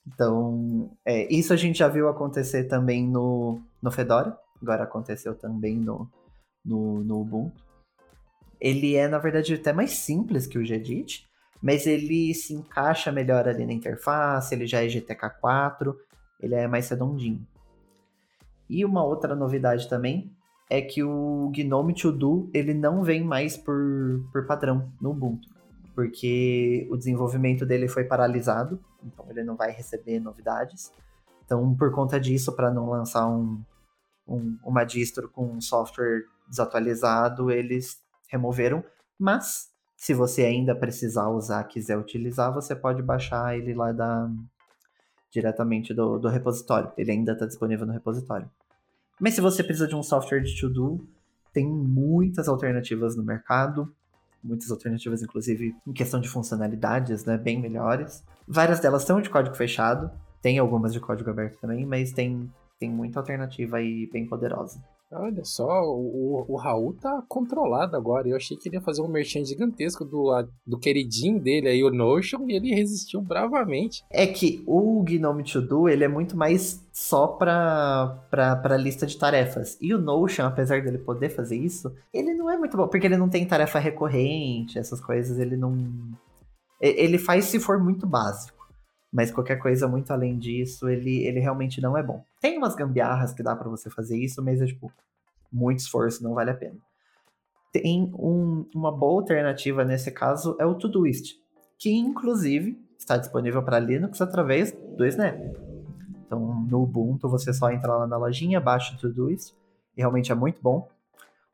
Então, é, isso a gente já viu acontecer também no, no Fedora, agora aconteceu também no, no, no Ubuntu. Ele é, na verdade, até mais simples que o Gedit, mas ele se encaixa melhor ali na interface, ele já é GTK4, ele é mais redondinho. E uma outra novidade também é que o Gnome To Do ele não vem mais por, por padrão no Ubuntu. porque o desenvolvimento dele foi paralisado, então ele não vai receber novidades. Então, por conta disso, para não lançar um, um, uma distro com um software desatualizado, eles removeram. Mas, se você ainda precisar usar, quiser utilizar, você pode baixar ele lá da, diretamente do, do repositório. Ele ainda está disponível no repositório. Mas se você precisa de um software de to-do, tem muitas alternativas no mercado, muitas alternativas, inclusive, em questão de funcionalidades, né, bem melhores. Várias delas são de código fechado, tem algumas de código aberto também, mas tem, tem muita alternativa aí bem poderosa. Olha só, o, o Raul tá controlado agora. Eu achei que ele ia fazer um merchan gigantesco do, do queridinho dele aí, o Notion, e ele resistiu bravamente. É que o Gnome To Do, ele é muito mais só pra, pra, pra lista de tarefas. E o Notion, apesar dele poder fazer isso, ele não é muito bom, porque ele não tem tarefa recorrente, essas coisas, ele não... Ele faz se for muito básico. Mas qualquer coisa muito além disso, ele, ele realmente não é bom. Tem umas gambiarras que dá para você fazer isso, mas é tipo, muito esforço, não vale a pena. Tem um, uma boa alternativa nesse caso, é o Todoist, que inclusive está disponível para Linux através do Snap. Então, no Ubuntu, você só entra lá na lojinha, baixa o Todoist, e realmente é muito bom.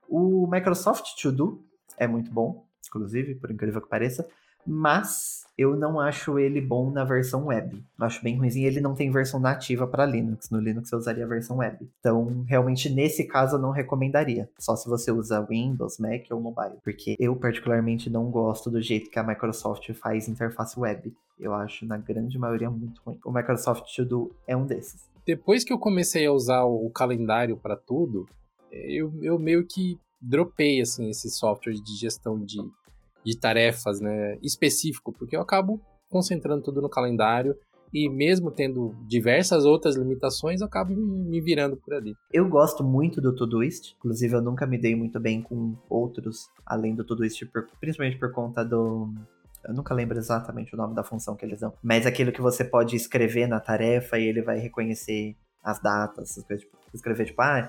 O Microsoft To Do é muito bom, inclusive, por incrível que pareça mas eu não acho ele bom na versão web. Eu acho bem ruimzinho. Ele não tem versão nativa para Linux. No Linux eu usaria a versão web. Então, realmente, nesse caso, eu não recomendaria. Só se você usa Windows, Mac ou mobile. Porque eu, particularmente, não gosto do jeito que a Microsoft faz interface web. Eu acho, na grande maioria, muito ruim. O Microsoft To Do é um desses. Depois que eu comecei a usar o calendário para tudo, eu, eu meio que dropei assim esse software de gestão de de tarefas, né, específico, porque eu acabo concentrando tudo no calendário e mesmo tendo diversas outras limitações, eu acabo me virando por ali. Eu gosto muito do Todoist, inclusive eu nunca me dei muito bem com outros além do Todoist, principalmente por conta do eu nunca lembro exatamente o nome da função que eles dão, mas aquilo que você pode escrever na tarefa e ele vai reconhecer as datas, essas coisas, tipo, escrever tipo, ah,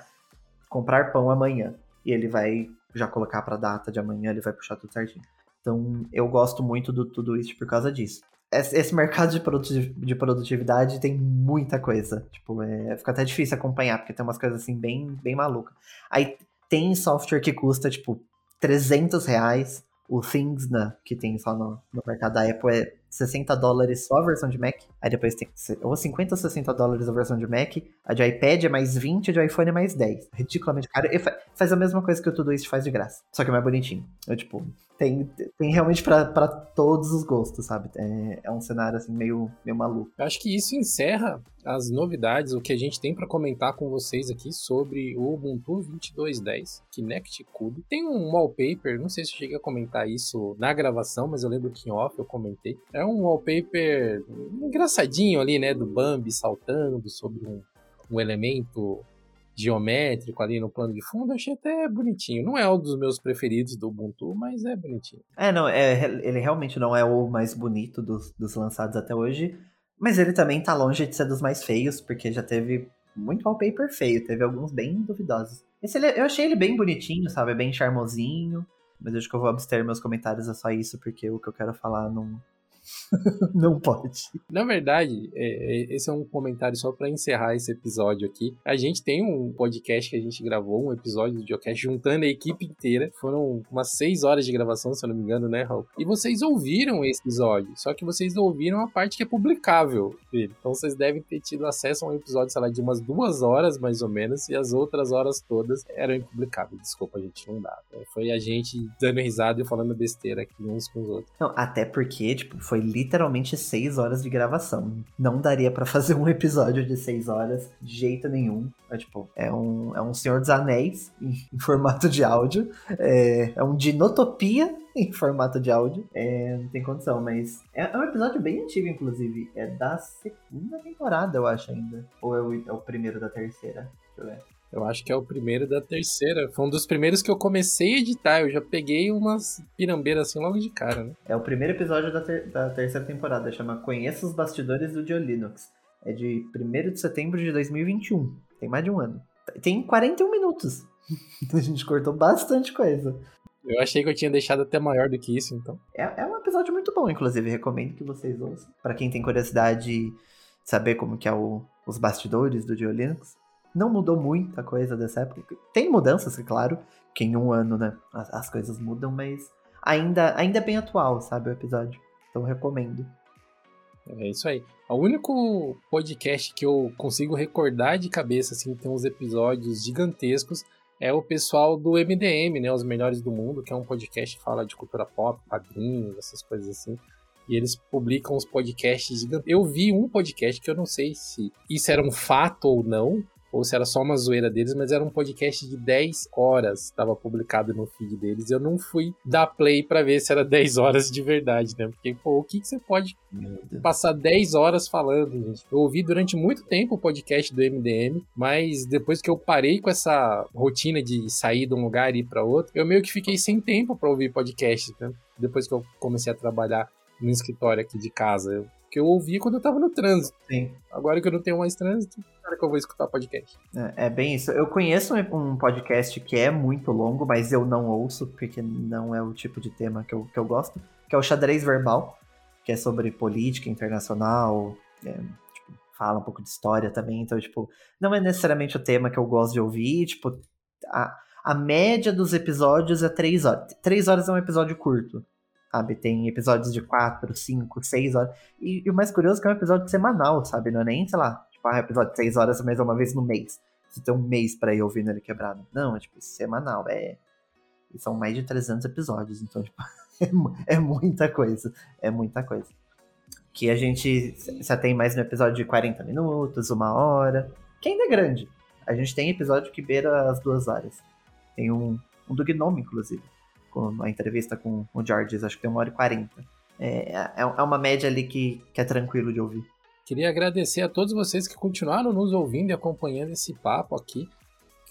comprar pão amanhã, e ele vai já colocar para data de amanhã, ele vai puxar tudo certinho. Então, eu gosto muito do tudo isso por causa disso. Esse mercado de produtividade tem muita coisa. Tipo, é, fica até difícil acompanhar, porque tem umas coisas assim bem, bem malucas. Aí tem software que custa, tipo, 300 reais. O Things, que tem só no, no mercado da Apple, é 60 dólares só a versão de Mac. Aí depois tem ou 50 ou 60 dólares a versão de Mac. A de iPad é mais 20, a de iPhone é mais 10. Ridiculamente caro. E faz a mesma coisa que o Todoist faz de graça. Só que é mais bonitinho. Eu, tipo, tem, tem realmente para todos os gostos, sabe? É, é um cenário assim meio, meio maluco. Eu acho que isso encerra as novidades, o que a gente tem para comentar com vocês aqui sobre o Ubuntu 22.10 Kinect Cube. Tem um wallpaper, não sei se eu cheguei a comentar isso na gravação, mas eu lembro que em off eu comentei. É um wallpaper engraçadinho ali, né? Do Bambi saltando sobre um, um elemento geométrico ali no plano de fundo, achei até bonitinho. Não é um dos meus preferidos do Ubuntu, mas é bonitinho. É, não, é, ele realmente não é o mais bonito dos, dos lançados até hoje, mas ele também tá longe de ser dos mais feios, porque já teve muito wallpaper feio, teve alguns bem duvidosos. Esse eu achei ele bem bonitinho, sabe? Bem charmosinho. Mas acho que eu vou abster meus comentários a só isso, porque o que eu quero falar não, não pode. Na verdade, é, é, esse é um comentário só para encerrar esse episódio aqui. A gente tem um podcast que a gente gravou, um episódio do Geocast, juntando a equipe inteira. Foram umas seis horas de gravação, se eu não me engano, né, Raul? E vocês ouviram esse episódio, só que vocês ouviram a parte que é publicável Então vocês devem ter tido acesso a um episódio, sei lá, de umas duas horas, mais ou menos, e as outras horas todas eram impublicáveis. Desculpa, gente, não dá. Foi a gente dando risada e falando besteira aqui uns com os outros. Não, até porque, tipo, foi foi literalmente seis horas de gravação. Não daria para fazer um episódio de seis horas de jeito nenhum. É, tipo, é um, é um Senhor dos Anéis em, em formato de áudio. É, é um Dinotopia em formato de áudio. É, não tem condição, mas é, é, um episódio bem antigo, inclusive. É da segunda temporada, eu acho ainda. Ou é o, é o primeiro da terceira? Deixa eu ver. Eu acho que é o primeiro da terceira. Foi um dos primeiros que eu comecei a editar. Eu já peguei umas pirambeiras assim logo de cara, né? É o primeiro episódio da, ter da terceira temporada. Chama Conheça os Bastidores do Linux. É de 1 de setembro de 2021. Tem mais de um ano. Tem 41 minutos. a gente cortou bastante coisa. Eu achei que eu tinha deixado até maior do que isso, então. É, é um episódio muito bom, inclusive. Recomendo que vocês ouçam. Pra quem tem curiosidade de saber como que é o, os bastidores do Dio Linux. Não mudou muita coisa dessa época. Tem mudanças, é claro, que em um ano, né, as, as coisas mudam, mas ainda, ainda é bem atual, sabe, o episódio. Então recomendo. É isso aí. O único podcast que eu consigo recordar de cabeça, assim, tem uns episódios gigantescos, é o pessoal do MDM, né? Os Melhores do Mundo, que é um podcast que fala de cultura pop, quadrinhos, essas coisas assim. E eles publicam uns podcasts gigantes. Eu vi um podcast que eu não sei se isso era um fato ou não, ou se era só uma zoeira deles, mas era um podcast de 10 horas, estava publicado no feed deles. Eu não fui dar play para ver se era 10 horas de verdade, né? Porque, pô, o que, que você pode passar 10 horas falando, gente? Eu ouvi durante muito tempo o podcast do MDM, mas depois que eu parei com essa rotina de sair de um lugar e ir para outro, eu meio que fiquei sem tempo para ouvir podcast, né? Depois que eu comecei a trabalhar no escritório aqui de casa. Que eu ouvia quando eu tava no trânsito. Sim. Agora que eu não tenho mais trânsito, cara que eu vou escutar podcast. É, é, bem isso. Eu conheço um podcast que é muito longo, mas eu não ouço, porque não é o tipo de tema que eu, que eu gosto, que é o Xadrez Verbal, que é sobre política internacional, é, tipo, fala um pouco de história também, então, tipo, não é necessariamente o tema que eu gosto de ouvir, tipo, a, a média dos episódios é três horas. Três horas é um episódio curto sabe? Tem episódios de 4, 5, 6 horas. E, e, o mais curioso é que é um episódio semanal, sabe? Não é nem, sei lá, tipo, ah, episódio de 6 horas, mas é uma vez no mês. Você tem um mês para ir ouvindo ele quebrado. Não, é tipo, semanal. É. E são mais de 300 episódios, então, tipo, é, é muita coisa. É muita coisa. Que a gente já tem mais no episódio de 40 minutos, uma hora, que ainda é grande. A gente tem episódio que beira as duas horas. Tem um, um do Gnome, inclusive a entrevista com o Georges, acho que tem uma hora e quarenta. É, é, é uma média ali que, que é tranquilo de ouvir. Queria agradecer a todos vocês que continuaram nos ouvindo e acompanhando esse papo aqui.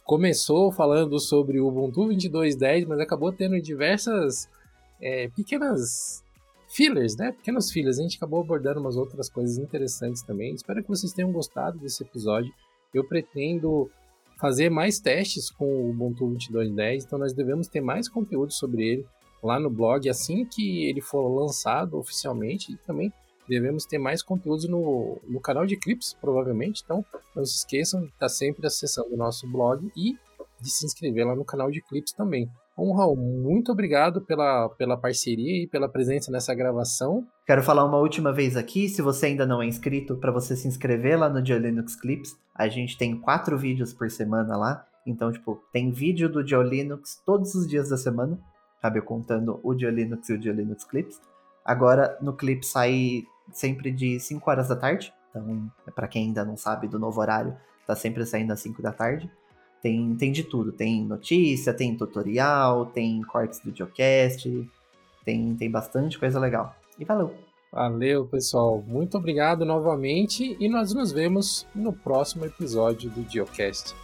Começou falando sobre o Ubuntu 22.10, mas acabou tendo diversas é, pequenas fillers, né? Pequenos fillers. A gente acabou abordando umas outras coisas interessantes também. Espero que vocês tenham gostado desse episódio. Eu pretendo fazer mais testes com o Ubuntu 22.10, então nós devemos ter mais conteúdo sobre ele lá no blog assim que ele for lançado oficialmente e também devemos ter mais conteúdos no, no canal de Clips, provavelmente. Então, não se esqueçam de estar sempre acessando o nosso blog e de se inscrever lá no canal de Clips também. Bom, Raul, muito obrigado pela, pela parceria e pela presença nessa gravação. Quero falar uma última vez aqui, se você ainda não é inscrito, para você se inscrever lá no Dia Linux Clips. A gente tem quatro vídeos por semana lá. Então, tipo, tem vídeo do Dia Linux todos os dias da semana, sabe? Contando o Dia Linux e o Dia Linux Clips. Agora, no clip sai sempre de 5 horas da tarde. Então, para quem ainda não sabe do novo horário, tá sempre saindo às 5 da tarde. Tem, tem de tudo. Tem notícia, tem tutorial, tem cortes do Geocast, tem, tem bastante coisa legal. E valeu! Valeu, pessoal. Muito obrigado novamente e nós nos vemos no próximo episódio do Geocast.